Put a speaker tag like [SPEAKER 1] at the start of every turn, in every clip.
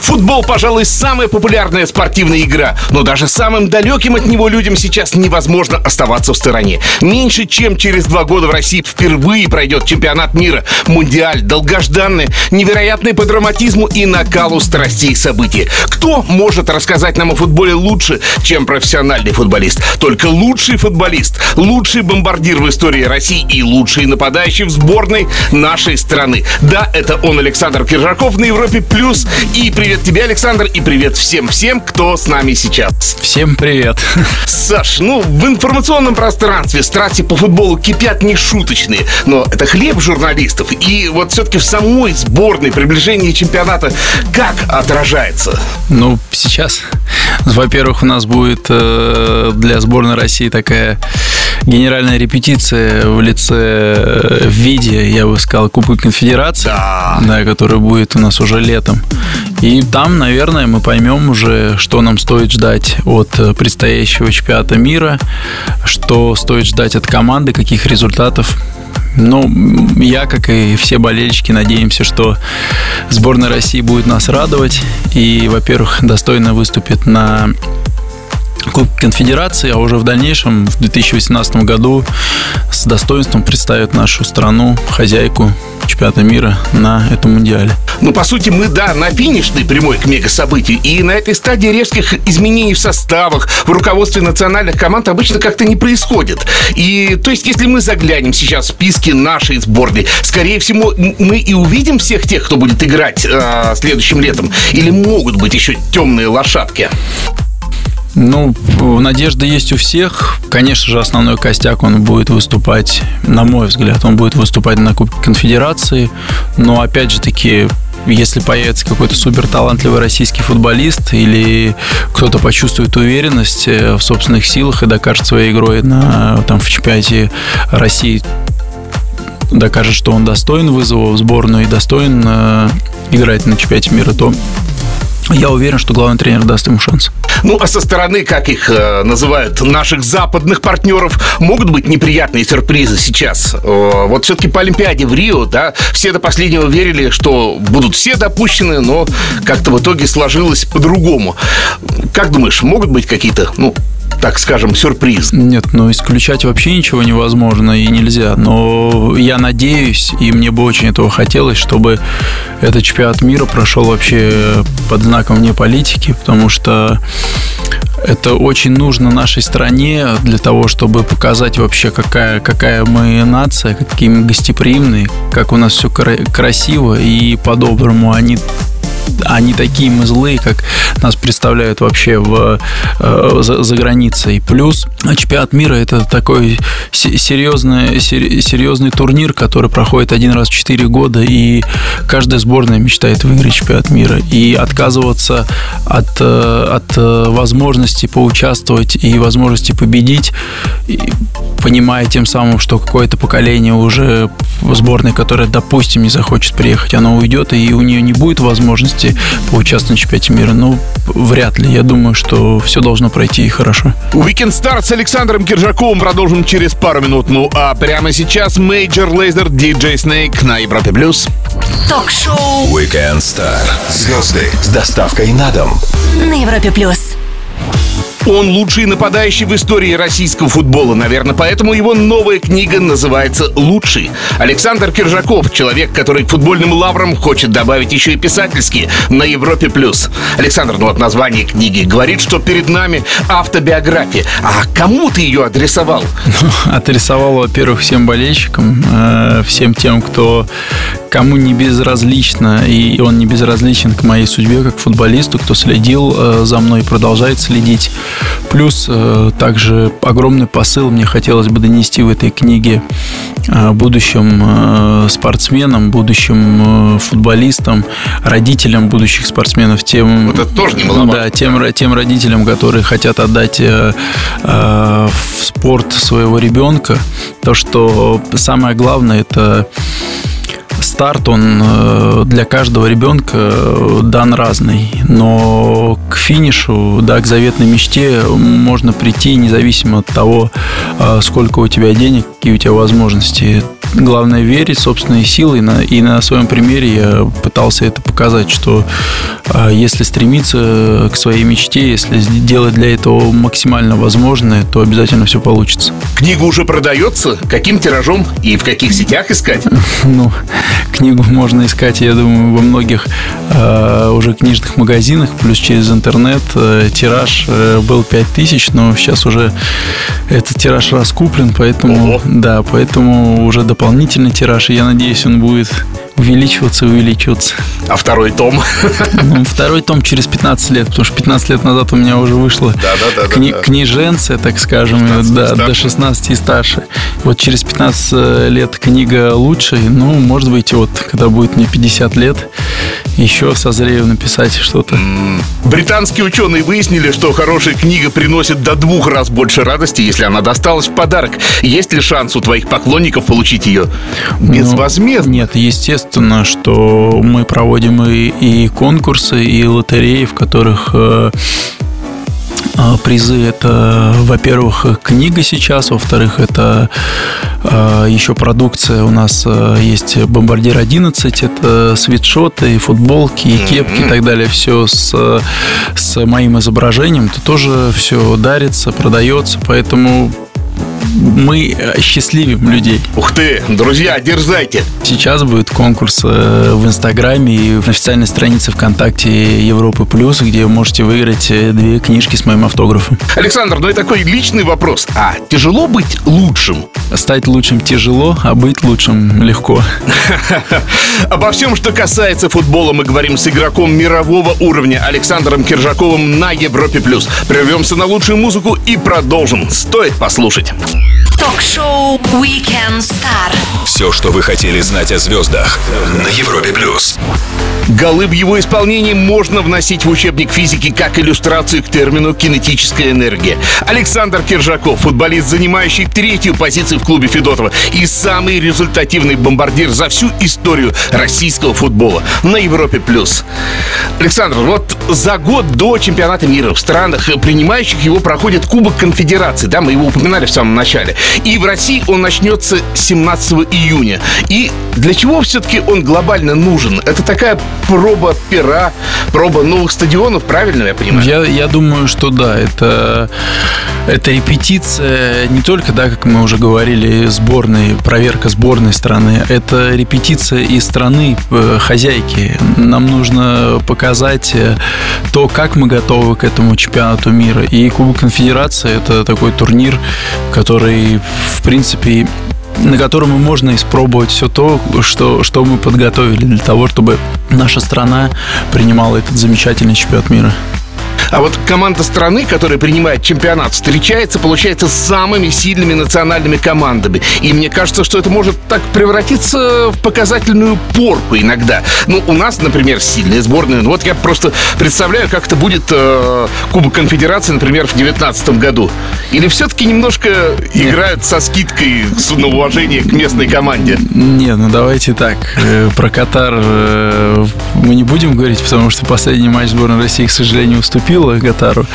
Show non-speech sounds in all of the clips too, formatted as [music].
[SPEAKER 1] Футбол, пожалуй, самая популярная спортивная игра, но даже самым далеким от него людям сейчас невозможно оставаться в стороне. Меньше чем через два года в России впервые пройдет чемпионат мира, мундиаль, долгожданное, невероятное по драматизму и накалу страстей событий. Кто может рассказать нам о футболе лучше, чем профессиональный футболист? Только лучший футболист, лучший бомбардир в истории России и лучший нападающий в сборной нашей страны. Да, это он, Александр Киржаков на Европе Плюс. И привет тебе, Александр, и привет всем-всем, кто с нами сейчас.
[SPEAKER 2] Всем привет.
[SPEAKER 1] Саш, ну, в информационном пространстве страсти по футболу кипят нешуточные, но это хлеб журналистов. И вот все-таки в самой сборной приближение чемпионата как отражается?
[SPEAKER 2] Ну, сейчас, во-первых, у нас будет э, для сборной России такая генеральная репетиция в лице, э, в виде, я бы сказал, Кубка Конфедерации,
[SPEAKER 1] Да.
[SPEAKER 2] да, которая будет у нас уже летом. И там, наверное, мы поймем уже, что нам стоит ждать от э, предстоящего чемпионата мира, что стоит ждать от команды, каких результатов. Ну, я, как и все болельщики, надеемся, что сборная России будет нас радовать и, во-первых, достойно выступит на Кубке Конфедерации, а уже в дальнейшем, в 2018 году, с достоинством представит нашу страну, хозяйку чемпионата мира на этом мундиале.
[SPEAKER 1] Ну, по сути, мы, да, на финишной прямой к мега-событию. И на этой стадии резких изменений в составах, в руководстве национальных команд обычно как-то не происходит. И, то есть, если мы заглянем сейчас в списки нашей сборной, скорее всего, мы и увидим всех тех, кто будет играть э, следующим летом. Или могут быть еще темные лошадки?
[SPEAKER 2] Ну, надежда есть у всех. Конечно же, основной костяк он будет выступать, на мой взгляд, он будет выступать на Кубке Конфедерации. Но опять же таки, если появится какой-то супер талантливый российский футболист или кто-то почувствует уверенность э, в собственных силах и докажет своей игрой на, там, в чемпионате России, докажет, что он достоин вызова в сборную и достоин э, играть на чемпионате мира, то я уверен, что главный тренер даст ему шанс.
[SPEAKER 1] Ну, а со стороны, как их э, называют, наших западных партнеров, могут быть неприятные сюрпризы сейчас. Э, вот все-таки по Олимпиаде в Рио, да, все до последнего верили, что будут все допущены, но как-то в итоге сложилось по-другому. Как думаешь, могут быть какие-то, ну, так скажем, сюрпризы?
[SPEAKER 2] Нет, ну исключать вообще ничего невозможно и нельзя. Но я надеюсь, и мне бы очень этого хотелось, чтобы этот чемпионат мира прошел вообще под знаком вне политики, потому что это очень нужно нашей стране для того, чтобы показать вообще, какая, какая мы нация, какие мы гостеприимные, как у нас все красиво и по-доброму, а не такие мы злые, как нас представляют вообще в, э, за, за границей. Плюс чемпионат мира это такой се- серьезный, сер- серьезный турнир, который проходит один раз в 4 года, и каждая сборная мечтает выиграть чемпионат мира. И отказываться от, э, от э, возможности поучаствовать и возможности победить, понимая тем самым, что какое-то поколение уже сборной, которая, допустим, не захочет приехать, оно уйдет, и у нее не будет возможности поучаствовать в чемпионате мира. Ну, вряд ли. Я думаю, что все должно пройти хорошо.
[SPEAKER 1] Weekend Star с Александром Киржаковым продолжим через пару минут. Ну, а прямо сейчас Major Lazer DJ Snake на Европе+. плюс.
[SPEAKER 3] Ток-шоу
[SPEAKER 4] Weekend Star. Звезды с доставкой на дом.
[SPEAKER 3] на Европе плюс.
[SPEAKER 1] Он лучший нападающий в истории российского футбола. Наверное, поэтому его новая книга называется «Лучший». Александр Киржаков, человек, который к футбольным лаврам хочет добавить еще и писательские на Европе+. плюс. Александр, ну вот название книги говорит, что перед нами автобиография. А кому ты ее адресовал?
[SPEAKER 2] Отрисовал, во-первых, всем болельщикам, э, всем тем, кто кому не безразлично, и он не безразличен к моей судьбе как футболисту, кто следил э, за мной и продолжает следить. Плюс э, также огромный посыл мне хотелось бы донести в этой книге э, будущим э, спортсменам, будущим футболистам, родителям будущих спортсменов, тем,
[SPEAKER 1] Вот это тоже немаловажно.
[SPEAKER 2] да, тем, тем родителям, которые хотят отдать в спорт своего ребенка, то, что самое главное, это старт, он э, для каждого ребенка э, дан разный. Но к финишу, да, к заветной мечте можно прийти независимо от того, э, сколько у тебя денег, какие у тебя возможности главное верить в собственные силы. И на, и на своем примере я пытался это показать, что а, если стремиться к своей мечте, если делать для этого максимально возможное, то обязательно все получится.
[SPEAKER 1] Книга уже продается? Каким тиражом и в каких сетях искать? [laughs]
[SPEAKER 2] Ну, книгу можно искать, я думаю, во многих э, уже книжных магазинах, плюс через интернет. Э, тираж э, был 5000, но сейчас уже этот тираж раскуплен, поэтому, Ого. да, поэтому уже до дополнительный тираж, и я надеюсь, он будет увеличиваться, увеличиваться.
[SPEAKER 1] А второй том?
[SPEAKER 2] Ну, второй том через 15 лет, потому что 15 лет назад у меня уже вышло да, да, да, кни- да, так скажем, 16 да, до 16 и старше. Вот через 15 лет книга лучше, ну, может быть, вот, когда будет мне 50 лет, еще созрею написать что-то.
[SPEAKER 1] Британские ученые выяснили, что хорошая книга приносит до двух раз больше радости, если она досталась в подарок. Есть ли шанс у твоих поклонников получить ее безвозмездно?
[SPEAKER 2] Ну, нет, естественно, что мы проводим и, и конкурсы, и лотереи, в которых э, а, призы это, во-первых, книга сейчас, во-вторых, это а, еще продукция. У нас есть Бомбардир 11, это свитшоты, футболки, и кепки и так далее. Все с, с моим изображением. Это тоже все дарится, продается. Поэтому мы э, счастливим людей.
[SPEAKER 1] Ух ты, друзья, дерзайте.
[SPEAKER 2] Сейчас будет конкурс э, в Инстаграме и в официальной странице ВКонтакте Европы Плюс, где вы можете выиграть э, две книжки с моим автографом.
[SPEAKER 1] Александр, ну и такой личный вопрос. А тяжело быть лучшим?
[SPEAKER 2] Стать лучшим тяжело, а быть лучшим легко. [laughs]
[SPEAKER 1] Обо всем, что касается футбола, мы говорим с игроком мирового уровня Александром Киржаковым на Европе+. плюс. Прервемся на лучшую музыку и продолжим. Стоит послушать.
[SPEAKER 3] Ток-шоу Weekend Star.
[SPEAKER 4] Все, что вы хотели знать о звездах на Европе плюс.
[SPEAKER 1] Голы в его исполнении можно вносить в учебник физики как иллюстрацию к термину «кинетическая энергия». Александр Киржаков, футболист, занимающий третью позицию в клубе Федотова и самый результативный бомбардир за всю историю российского футбола на Европе+. плюс. Александр, вот за год до чемпионата мира в странах, принимающих его, проходит Кубок Конфедерации. Да, мы его упоминали в самом начале. И в России он начнется 17 июня. И для чего все-таки он глобально нужен? Это такая проба пера, проба новых стадионов, правильно я понимаю?
[SPEAKER 2] Я, я думаю, что да. Это, это репетиция не только, да, как мы уже говорили, сборной, проверка сборной страны. Это репетиция и страны э, хозяйки. Нам нужно показать э, то, как мы готовы к этому чемпионату мира. И Кубок Конфедерации – это такой турнир, который, в принципе, на котором можно испробовать все то, что, что мы подготовили для того, чтобы наша страна принимала этот замечательный чемпионат мира.
[SPEAKER 1] А вот команда страны, которая принимает чемпионат, встречается, получается, с самыми сильными национальными командами. И мне кажется, что это может так превратиться в показательную порку иногда. Ну, у нас, например, сильная сборная. Ну, вот я просто представляю, как это будет э, Кубок Конфедерации, например, в 2019 году. Или все-таки немножко играют со скидкой на уважение к местной команде?
[SPEAKER 2] Не, ну давайте так. Э, про Катар э, мы не будем говорить, потому что последний матч сборной России, к сожалению, уступил уступила Гатару.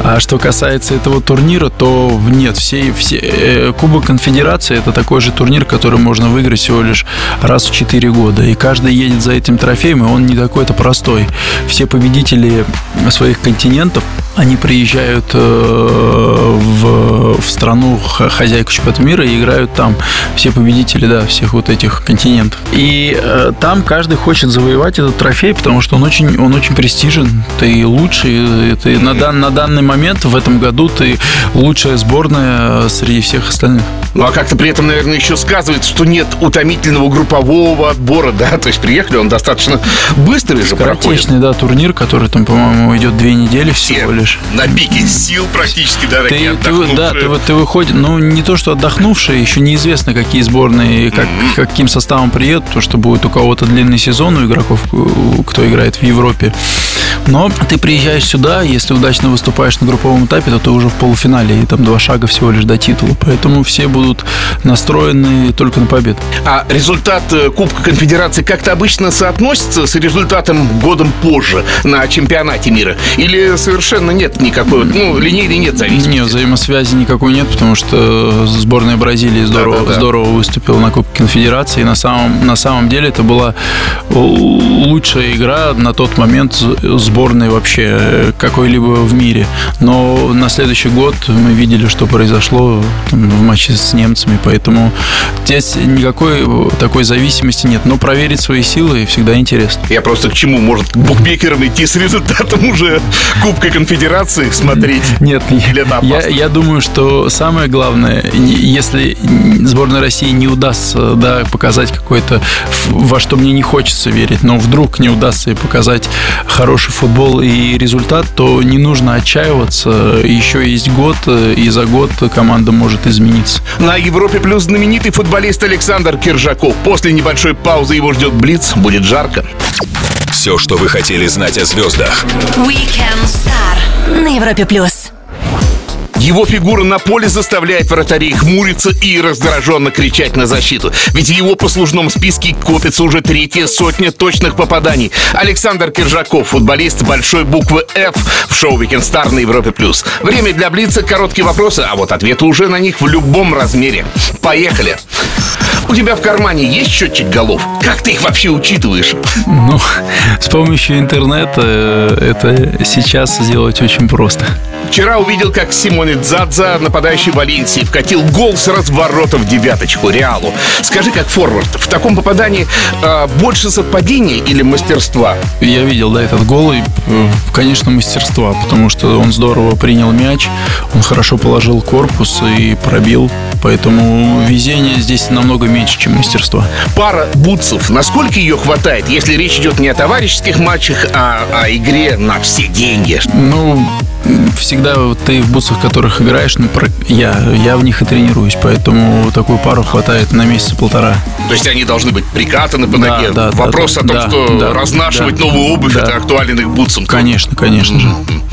[SPEAKER 2] А что касается этого турнира, то нет, все, все э, Кубок Конфедерации это такой же турнир, который можно выиграть всего лишь раз в 4 года. И каждый едет за этим трофеем, и он не такой-то простой. Все победители своих континентов, они приезжают э, в, в страну хозяйку чемпионата мира и играют там. Все победители, да, всех вот этих континентов. И э, там каждый хочет завоевать этот трофей, потому что он очень, он очень престижен. Ты лучший, ты на, дан, на данный момент в этом году ты лучшая сборная э, среди всех остальных.
[SPEAKER 1] Ну а как-то при этом, наверное, еще сказывается, что нет утомительного группового отбора, да? То есть приехали, он достаточно быстрый же проходит.
[SPEAKER 2] да, турнир, который там, по-моему, идет две недели всего лишь.
[SPEAKER 1] На пике сил практически, да,
[SPEAKER 2] ты, ты, Да, ты, ты выходишь, ну не то, что отдохнувшие, еще неизвестно, какие сборные, как, mm-hmm. каким составом приедут, то, что будет у кого-то длинный сезон у игроков, кто играет в Европе. Но ты приезжаешь сюда да, если удачно выступаешь на групповом этапе, то ты уже в полуфинале, и там два шага всего лишь до титула. Поэтому все будут настроены только на победу.
[SPEAKER 1] А результат э, Кубка Конфедерации как-то обычно соотносится с результатом годом позже на чемпионате мира? Или совершенно нет никакой, ну, линейной нет зависимости?
[SPEAKER 2] Нет, взаимосвязи никакой нет, потому что сборная Бразилии здорово,
[SPEAKER 1] Да, да, да.
[SPEAKER 2] здорово выступила на Кубке Конфедерации. И на самом, на самом деле это была лучшая игра на тот момент сборной вообще какой-либо в мире. Но на следующий год мы видели, что произошло там, в матче с немцами, поэтому здесь никакой такой зависимости нет. Но проверить свои силы всегда интересно.
[SPEAKER 1] Я просто к чему? Может, букмекерам идти с результатом уже Кубка Конфедерации смотреть?
[SPEAKER 2] Нет, я, я думаю, что самое главное, если сборной России не удастся да, показать какой-то, во что мне не хочется верить, но вдруг не удастся ей показать хороший футбол и результат, то не нужно отчаиваться. Еще есть год, э, и за год команда может измениться.
[SPEAKER 1] На Европе плюс знаменитый футболист Александр Киржаков. После небольшой паузы его ждет Блиц. Будет жарко.
[SPEAKER 4] Все, что вы хотели знать о звездах.
[SPEAKER 3] Weekend Star на Европе плюс.
[SPEAKER 1] Его фигура на поле заставляет вратарей хмуриться и раздраженно кричать на защиту. Ведь в его послужном списке копится уже третья сотня точных попаданий. Александр Киржаков, футболист большой буквы F в шоу Weekend Star на Европе+. плюс. Время для Блица, короткие вопросы, а вот ответы уже на них в любом размере. Поехали! У тебя в кармане есть счетчик голов? Как ты их вообще учитываешь?
[SPEAKER 2] Ну, с помощью интернета э, это сейчас сделать очень просто.
[SPEAKER 1] Вчера увидел, как Симоне Дзадза, нападающий Валенсии, вкатил гол с разворота в девяточку Реалу. Скажи, как форвард, в таком попадании э, больше совпадения или мастерства?
[SPEAKER 2] Я видел, да, этот гол, и, э, конечно, мастерства, потому что он здорово принял мяч, он хорошо положил корпус и пробил, поэтому везение здесь намного меньше, чем мастерство.
[SPEAKER 1] Пара бутсов, насколько ее хватает, если речь идет не о товарищеских матчах, а о игре на все деньги?
[SPEAKER 2] Ну, всегда ты в бутсах, в которых играешь, ну, я, я в них и тренируюсь, поэтому такую пару хватает на месяца-полтора.
[SPEAKER 1] То есть они должны быть прикатаны по
[SPEAKER 2] Да,
[SPEAKER 1] ноге.
[SPEAKER 2] да, да,
[SPEAKER 1] Вопрос
[SPEAKER 2] да,
[SPEAKER 1] о том,
[SPEAKER 2] да,
[SPEAKER 1] что
[SPEAKER 2] да,
[SPEAKER 1] разнашивать
[SPEAKER 2] да.
[SPEAKER 1] новую обувь,
[SPEAKER 2] Да.
[SPEAKER 1] это актуален их бутсам.
[SPEAKER 2] Конечно, конечно же.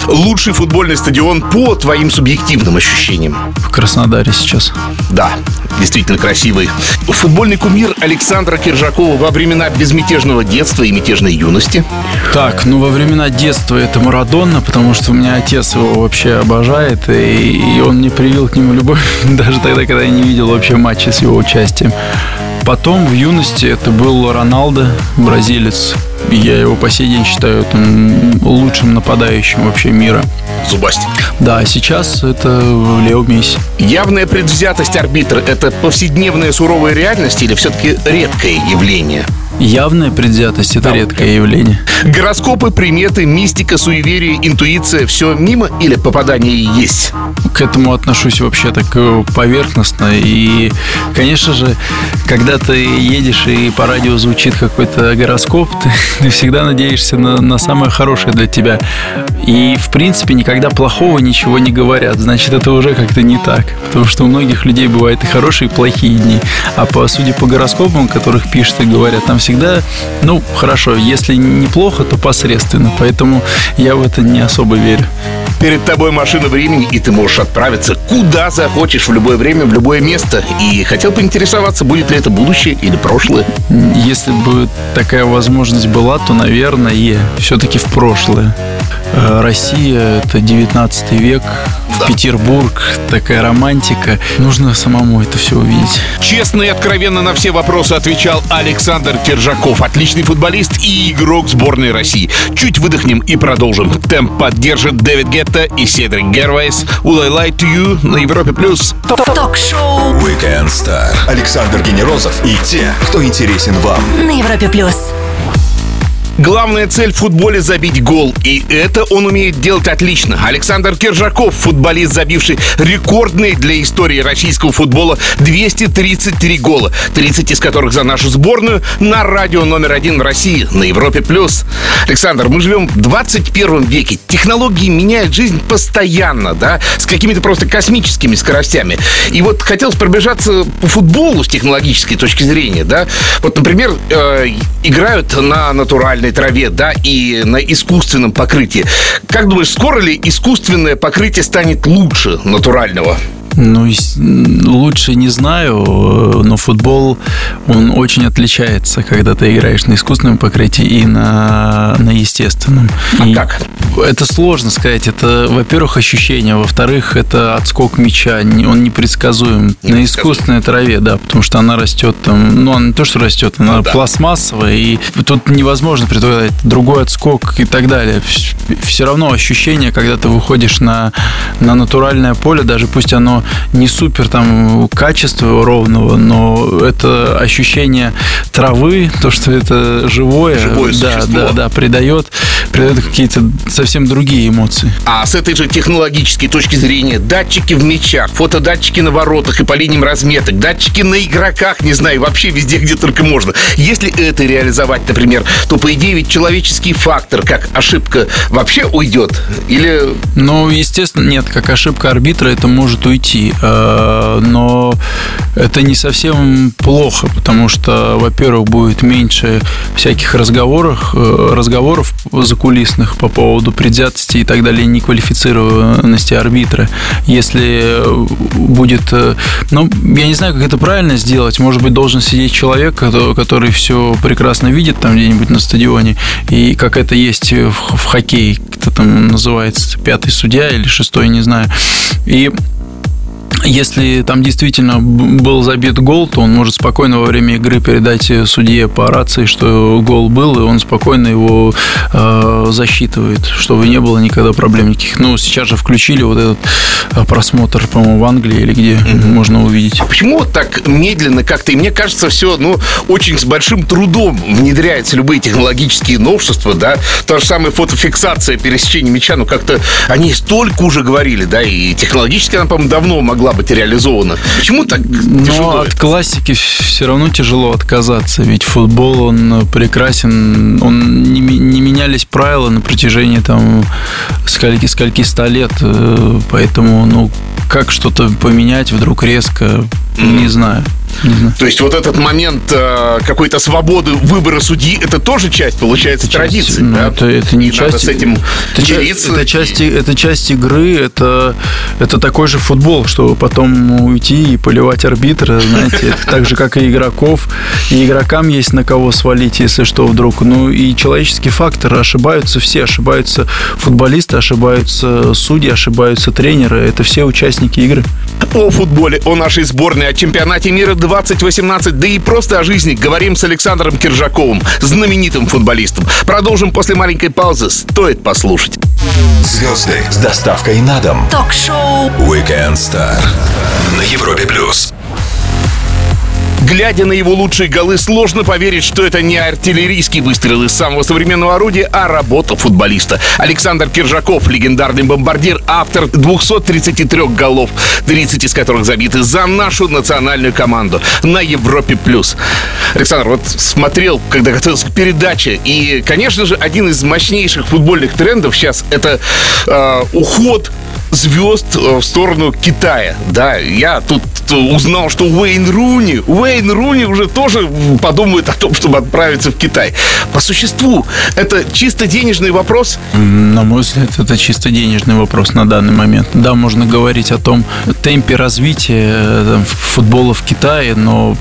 [SPEAKER 1] Лучший футбольный стадион по твоим субъективным ощущениям?
[SPEAKER 2] В Краснодаре сейчас.
[SPEAKER 1] Да, действительно красивый. Футбольный кумир Александра Киржакова во времена безмятежного детства и мятежной юности.
[SPEAKER 2] Так, ну во времена детства это Марадонна, потому что у меня отец его вообще обожает, и, и он мне привил к нему любовь, [laughs] даже тогда, когда я не видел вообще матча с его участием. Потом в юности это был Роналдо, бразилец. Я его по сей день считаю там, лучшим нападающим вообще мира.
[SPEAKER 1] Зубастик.
[SPEAKER 2] Да, а сейчас это Лео Месси.
[SPEAKER 1] Явная предвзятость арбитра – это повседневная суровая реальность или все-таки редкое явление?
[SPEAKER 2] Явная предвзятость – это редкое явление.
[SPEAKER 1] Гороскопы, приметы, мистика, суеверие, интуиция – все мимо или попадание есть?
[SPEAKER 2] к этому отношусь вообще так э, поверхностно. И, конечно же, когда ты едешь и по радио звучит какой-то гороскоп, ты, [laughs] ты всегда надеешься на, на самое хорошее для тебя. И, в принципе, никогда плохого ничего не говорят. Значит, это уже как-то не так. Потому что у многих людей бывают и хорошие, и плохие дни. А по, судя по гороскопам, которых пишут и говорят, там всегда, ну, хорошо, если неплохо, то посредственно. Поэтому я в это не особо верю.
[SPEAKER 1] Перед тобой машина времени, и ты можешь отправиться куда захочешь в любое время, в любое место. И хотел поинтересоваться, будет ли это будущее или прошлое.
[SPEAKER 2] Если бы такая возможность была, то, наверное, все-таки в прошлое. Э, Россия – это 19 век, в Петербург, такая романтика. Нужно самому это все увидеть.
[SPEAKER 1] Честно и откровенно на все вопросы отвечал Александр Киржаков. Отличный футболист и игрок сборной России. Чуть выдохнем и продолжим. Темп поддержит Дэвид Гетта и Седрик Гервайс. Will I Lie to You на Европе+. плюс.
[SPEAKER 3] Ток-шоу
[SPEAKER 4] Weekend Star. Александр Генерозов и те, кто интересен вам.
[SPEAKER 3] на Европе плюс.
[SPEAKER 1] Главная цель в футболе – забить гол. И это он умеет делать отлично. Александр Киржаков, футболист, забивший рекордные для истории российского футбола 233 гола. 30 из которых за нашу сборную на радио номер один в России на Европе+. плюс. Александр, мы живем в 21 веке. Технологии меняют жизнь постоянно, да, с какими-то просто космическими скоростями. И вот хотелось пробежаться по футболу с технологической точки зрения, да. Вот, например, э, играют на натуральных натуральной траве, да, и на искусственном покрытии. Как думаешь, скоро ли искусственное покрытие станет лучше натурального?
[SPEAKER 2] Ну, лучше не знаю, но футбол, он очень отличается, когда ты играешь на искусственном покрытии и на, на естественном.
[SPEAKER 1] А
[SPEAKER 2] и
[SPEAKER 1] как?
[SPEAKER 2] Это сложно сказать. Это, во-первых, ощущение, во-вторых, это отскок мяча, он непредсказуем. Не на искусственной траве, да, потому что она растет там, ну, она не то, что растет, она ну, да. пластмассовая, и тут невозможно предугадать другой отскок и так далее. Все равно ощущение, когда ты выходишь на, на натуральное поле, даже пусть оно не супер там качества ровного, но это ощущение травы, то, что это живое,
[SPEAKER 1] живое
[SPEAKER 2] да,
[SPEAKER 1] существо.
[SPEAKER 2] да, да, придает, придает какие-то совсем другие эмоции.
[SPEAKER 1] А с этой же технологической точки зрения, датчики в мячах, фотодатчики на воротах и по линиям разметок, датчики на игроках, не знаю, вообще везде, где только можно. Если это реализовать, например, то, по идее, ведь человеческий фактор, как ошибка, вообще уйдет? Или...
[SPEAKER 2] Ну, естественно, нет, как ошибка арбитра, это может уйти уйти. Э, но это не совсем плохо, потому что, во-первых, будет меньше всяких разговоров, э, разговоров закулисных по поводу предвзятости и так далее, неквалифицированности арбитра. Если будет... Э, ну, я не знаю, как это правильно сделать. Может быть, должен сидеть человек, который все прекрасно видит там где-нибудь на стадионе, и как это есть в, хоккее, кто там называется, пятый судья или шестой, не знаю. И если там действительно был забит гол, то он может спокойно во время игры передать судье по рации, что гол был, и он спокойно его э, засчитывает, чтобы не было никогда проблем никаких. Ну, сейчас же включили вот этот э, просмотр, по-моему, в Англии или где mm-hmm. можно увидеть.
[SPEAKER 1] А почему вот так медленно как-то? И мне кажется, все, ну, очень с большим трудом внедряются любые технологические новшества, да, та же самая фотофиксация пересечения мяча, ну, как-то они столько уже говорили, да, и технологически она, по-моему, давно могла быть реализована. Почему так тяжело?
[SPEAKER 2] Но от классики все равно тяжело отказаться, ведь футбол, он прекрасен, он не, не менялись правила на протяжении там скольки, скольки ста лет, э, поэтому, ну, как что-то поменять вдруг резко, mm. не знаю.
[SPEAKER 1] То есть вот этот момент э, какой-то свободы выбора судьи, это тоже часть, получается, часть, традиции.
[SPEAKER 2] Ну,
[SPEAKER 1] да?
[SPEAKER 2] это, это не
[SPEAKER 1] и
[SPEAKER 2] часть.
[SPEAKER 1] с этим
[SPEAKER 2] это, часть, это, часть, это часть игры, это, это такой же футбол, чтобы потом уйти и поливать арбитра, знаете, это так же, как и игроков. И игрокам есть на кого свалить, если что, вдруг. Ну и человеческий фактор. Ошибаются все. Ошибаются футболисты, ошибаются судьи, ошибаются тренеры. Это все участники игры.
[SPEAKER 1] О футболе, о нашей сборной, о чемпионате мира 2018, да и просто о жизни говорим с Александром Киржаковым, знаменитым футболистом. Продолжим после маленькой паузы. Стоит послушать.
[SPEAKER 4] Звезды с доставкой на дом.
[SPEAKER 3] Ток-шоу
[SPEAKER 4] Weekend Star на Европе плюс.
[SPEAKER 1] Глядя на его лучшие голы, сложно поверить, что это не артиллерийский выстрел из самого современного орудия, а работа футболиста. Александр Киржаков, легендарный бомбардир, автор 233 голов, 30 из которых забиты за нашу национальную команду на Европе+. плюс. Александр, вот смотрел, когда готовился к передаче, и, конечно же, один из мощнейших футбольных трендов сейчас это э, уход звезд э, в сторону Китая. Да, я тут узнал, что Уэйн Руни, Уэйн Руни уже тоже подумает о том, чтобы отправиться в Китай. По существу, это чисто денежный вопрос?
[SPEAKER 2] На мой взгляд, это чисто денежный вопрос на данный момент. Да, можно говорить о том темпе развития э, футбола в Китае, но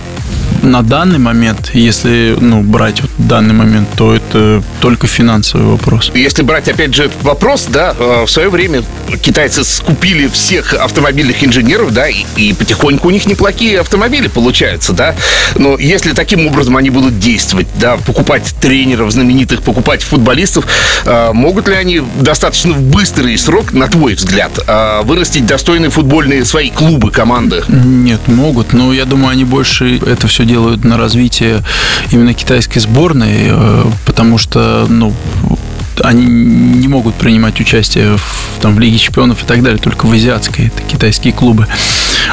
[SPEAKER 2] на данный момент, если ну, брать вот данный момент, то это только финансовый вопрос.
[SPEAKER 1] Если брать, опять же, вопрос, да, э, в свое время китайцы скупили всех автомобильных инженеров, да, и, и потихоньку у них неплохие автомобили получаются, да. Но если таким образом они будут действовать, да, покупать тренеров знаменитых, покупать футболистов, э, могут ли они достаточно в быстрый срок, на твой взгляд, э, вырастить достойные футбольные свои клубы, команды?
[SPEAKER 2] Нет, могут, но я думаю, они больше это все делают на развитие именно китайской сборной, э, потому что, ну, они не могут принимать участие в, там, в Лиге чемпионов и так далее, только в азиатской, это китайские клубы.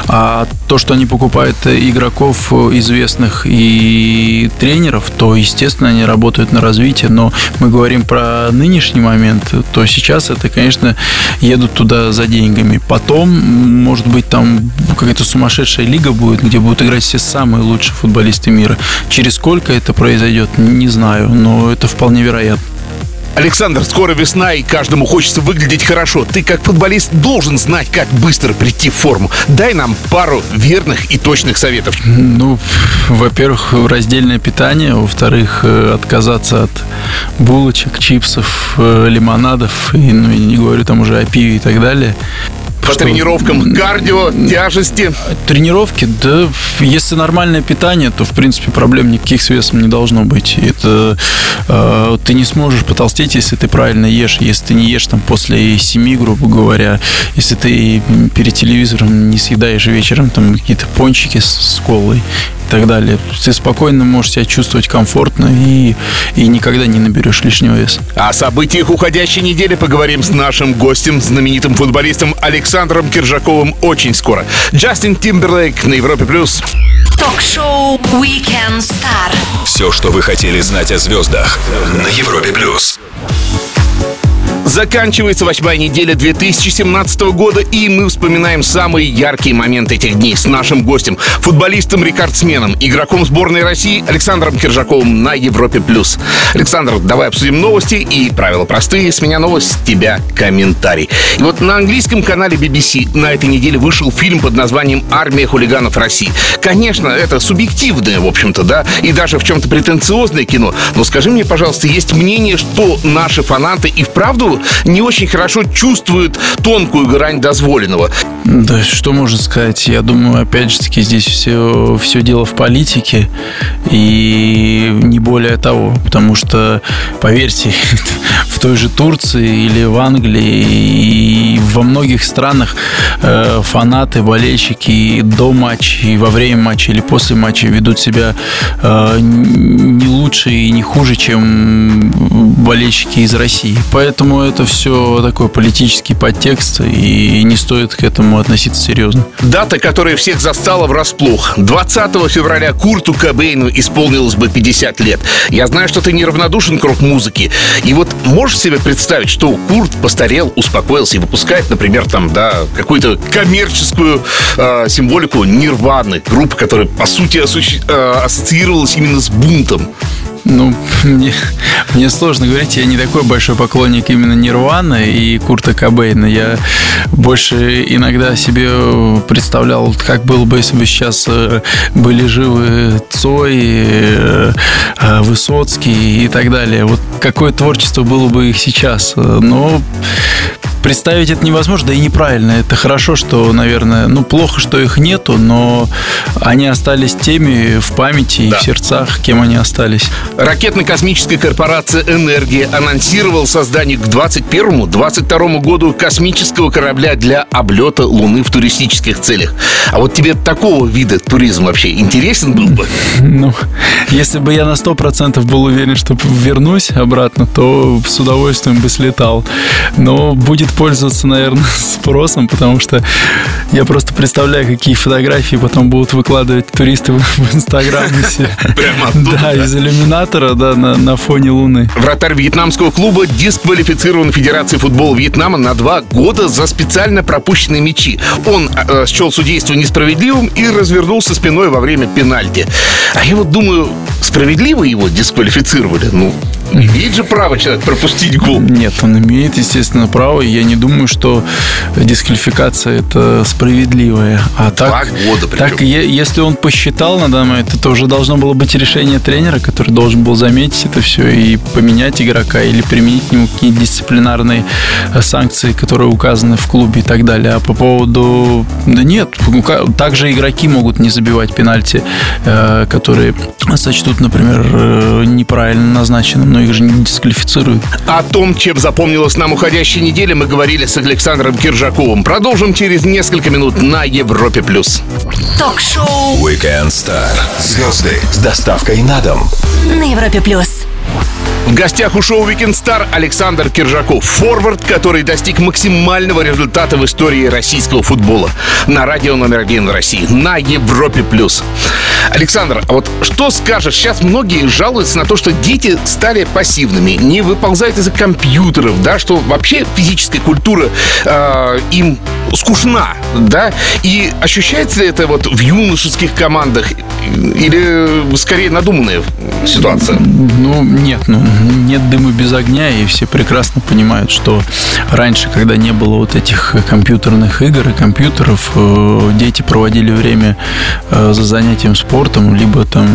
[SPEAKER 2] А то, что они покупают игроков известных и тренеров, то, естественно, они работают на развитие. Но мы говорим про нынешний момент, то сейчас это, конечно, едут туда за деньгами. Потом, может быть, там какая-то сумасшедшая лига будет, где будут играть все самые лучшие футболисты мира. Через сколько это произойдет, не знаю, но это вполне вероятно.
[SPEAKER 1] Александр, скоро весна, и каждому хочется выглядеть хорошо. Ты, как футболист, должен знать, как быстро прийти в форму. Дай нам пару верных и точных советов.
[SPEAKER 2] Ну, во-первых, раздельное питание. Во-вторых, э, отказаться от булочек, чипсов, э, лимонадов. И, ну, я не говорю там уже о пиве и так далее.
[SPEAKER 1] По тренировкам, кардио, тяжести?
[SPEAKER 2] Тренировки, да, если нормальное питание, то, в принципе, проблем никаких с весом не должно быть. Это э, ты не сможешь потолстеть, если ты правильно ешь, если ты не ешь там после семи, грубо говоря, если ты перед телевизором не съедаешь вечером там какие-то пончики с, с колой так далее. Ты спокойно можешь себя чувствовать комфортно и, и никогда не наберешь лишнего веса.
[SPEAKER 1] О событиях уходящей недели поговорим с нашим гостем, знаменитым футболистом Александром Киржаковым очень скоро. Джастин Тимберлейк на Европе+. плюс.
[SPEAKER 3] Ток-шоу Weekend Star.
[SPEAKER 4] Все, что вы хотели знать о звездах на Европе+. плюс.
[SPEAKER 1] Заканчивается восьмая неделя 2017 года, и мы вспоминаем самые яркие моменты этих дней с нашим гостем, футболистом-рекордсменом, игроком сборной России Александром Киржаковым на Европе+. плюс. Александр, давай обсудим новости, и правила простые. С меня новость, с тебя комментарий. И вот на английском канале BBC на этой неделе вышел фильм под названием «Армия хулиганов России». Конечно, это субъективное, в общем-то, да, и даже в чем-то претенциозное кино. Но скажи мне, пожалуйста, есть мнение, что наши фанаты и вправду не очень хорошо чувствует тонкую грань дозволенного.
[SPEAKER 2] Да, что можно сказать? Я думаю, опять же таки, здесь все, все дело в политике и не более того, потому что, поверьте, [laughs] в той же Турции или в Англии и во многих странах э, фанаты, болельщики до матча и во время матча или после матча ведут себя э, не лучше и не хуже, чем болельщики из России. Поэтому это все такой политический подтекст, и не стоит к этому относиться серьезно.
[SPEAKER 1] Дата, которая всех застала врасплох. 20 февраля Курту Кобейну исполнилось бы 50 лет. Я знаю, что ты неравнодушен к рок-музыке. И вот можешь себе представить, что Курт постарел, успокоился и выпускает, например, там, да, какую-то коммерческую э, символику Нирваны, группы, которая, по сути, э, ассоциировалась именно с бунтом.
[SPEAKER 2] Ну, [laughs] мне, мне сложно говорить, я не такой большой поклонник именно Нирваны и Курта Кобейна. Я больше иногда себе представлял, как было бы, если бы сейчас э, были живы Цой, э, э, Высоцкий и так далее. Вот какое творчество было бы их сейчас. Но представить это невозможно, да и неправильно. Это хорошо, что, наверное, ну, плохо, что их нету, но они остались теми в памяти да. и в сердцах, кем они остались.
[SPEAKER 1] Ракетно-космическая корпорация «Энергия» анонсировала создание к 2021-2022 году космического корабля для облета Луны в туристических целях. А вот тебе такого вида туризм вообще интересен был бы? [laughs]
[SPEAKER 2] Ну, если бы я на 100% был уверен, что вернусь обратно, то с удовольствием бы слетал. Но будет пользоваться, наверное, [laughs] спросом, потому что я просто представляю, какие фотографии потом будут выкладывать туристы в Инстаграм. [laughs]
[SPEAKER 1] Прямо оттуда?
[SPEAKER 2] Да, из иллюминатора, да, на, фоне Луны.
[SPEAKER 1] Вратарь вьетнамского клуба дисквалифицирован Федерацией футбола Вьетнама на два года за специально пропущенные мячи. Он э, счел судейство несправедливым и развернулся спиной во время пенальти. А я вот думаю, справедливо его дисквалифицировали? Ну, Имеет же право человек пропустить гол?
[SPEAKER 2] Нет, он имеет, естественно, право. И я не думаю, что дисквалификация это справедливая. А так,
[SPEAKER 1] Два года причем.
[SPEAKER 2] так если он посчитал на данный момент, это уже должно было быть решение тренера, который должен был заметить это все и поменять игрока или применить к нему какие-то дисциплинарные э, санкции, которые указаны в клубе и так далее. А по поводу... Да нет, также игроки могут не забивать пенальти, э, которые сочтут, например, э, неправильно назначенным, но их же не дисквалифицируют.
[SPEAKER 1] О том, чем запомнилась нам уходящей неделе, мы говорили с Александром Киржаковым. Продолжим через несколько минут на Европе+. плюс.
[SPEAKER 3] Ток-шоу
[SPEAKER 4] Weekend Star. Звезды с доставкой на дом.
[SPEAKER 3] На Европе+. плюс.
[SPEAKER 1] В гостях у шоу Weekend Star Александр Киржаков, форвард, который достиг максимального результата в истории российского футбола. На радио номер один в России, на Европе+. плюс. Александр, а вот что скажешь? Сейчас многие жалуются на то, что дети стали пассивными, не выползают из-за компьютеров, да, что вообще физическая культура э, им скучна, да? И ощущается ли это вот в юношеских командах или скорее надуманная ситуация?
[SPEAKER 2] Ну, нет, ну, нет дыма без огня, и все прекрасно понимают, что раньше, когда не было вот этих компьютерных игр и компьютеров, э, дети проводили время э, за занятием спортом, либо там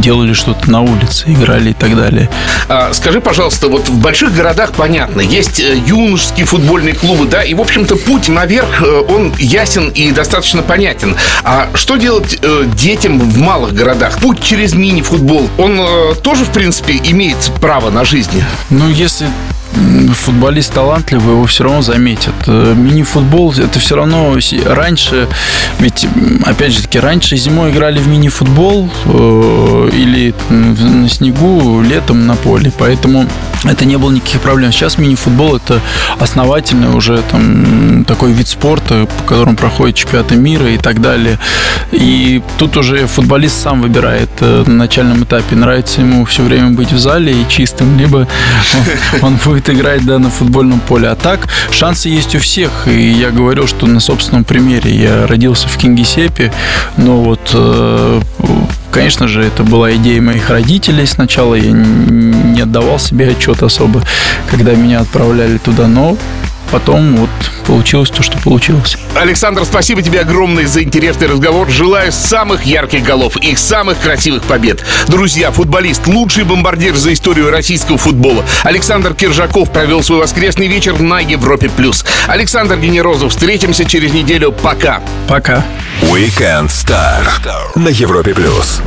[SPEAKER 2] делали что-то на улице, играли и так далее.
[SPEAKER 1] А, скажи, пожалуйста, вот в больших городах понятно, есть э, юношеские футбольные клубы, да, и, в общем-то, путь наверх, он ясен и достаточно понятен. А что делать детям в малых городах? Путь через мини-футбол, он тоже, в принципе, имеет право на жизнь?
[SPEAKER 2] Ну, если футболист талантливый, его все равно заметят. Э, мини-футбол это все равно раньше, ведь опять же таки раньше зимой играли в мини-футбол э, или на снегу, летом на поле, поэтому это не было никаких проблем. Сейчас мини-футбол это основательный уже там такой вид спорта, по которому проходит чемпионаты мира и так далее. И тут уже футболист сам выбирает э, на начальном этапе, нравится ему все время быть в зале и чистым, либо он, он будет играть да, на футбольном поле. А так шансы есть у всех. И я говорил, что на собственном примере я родился в Кингисеппе, но вот э, Конечно же, это была идея моих родителей. Сначала я не отдавал себе отчет особо, когда меня отправляли туда, но потом вот получилось то, что получилось.
[SPEAKER 1] Александр, спасибо тебе огромное за интересный разговор. Желаю самых ярких голов и самых красивых побед. Друзья, футболист, лучший бомбардир за историю российского футбола. Александр Киржаков провел свой воскресный вечер на Европе+. плюс. Александр Генерозов, встретимся через неделю. Пока.
[SPEAKER 2] Пока.
[SPEAKER 4] Weekend Star на Европе+. плюс.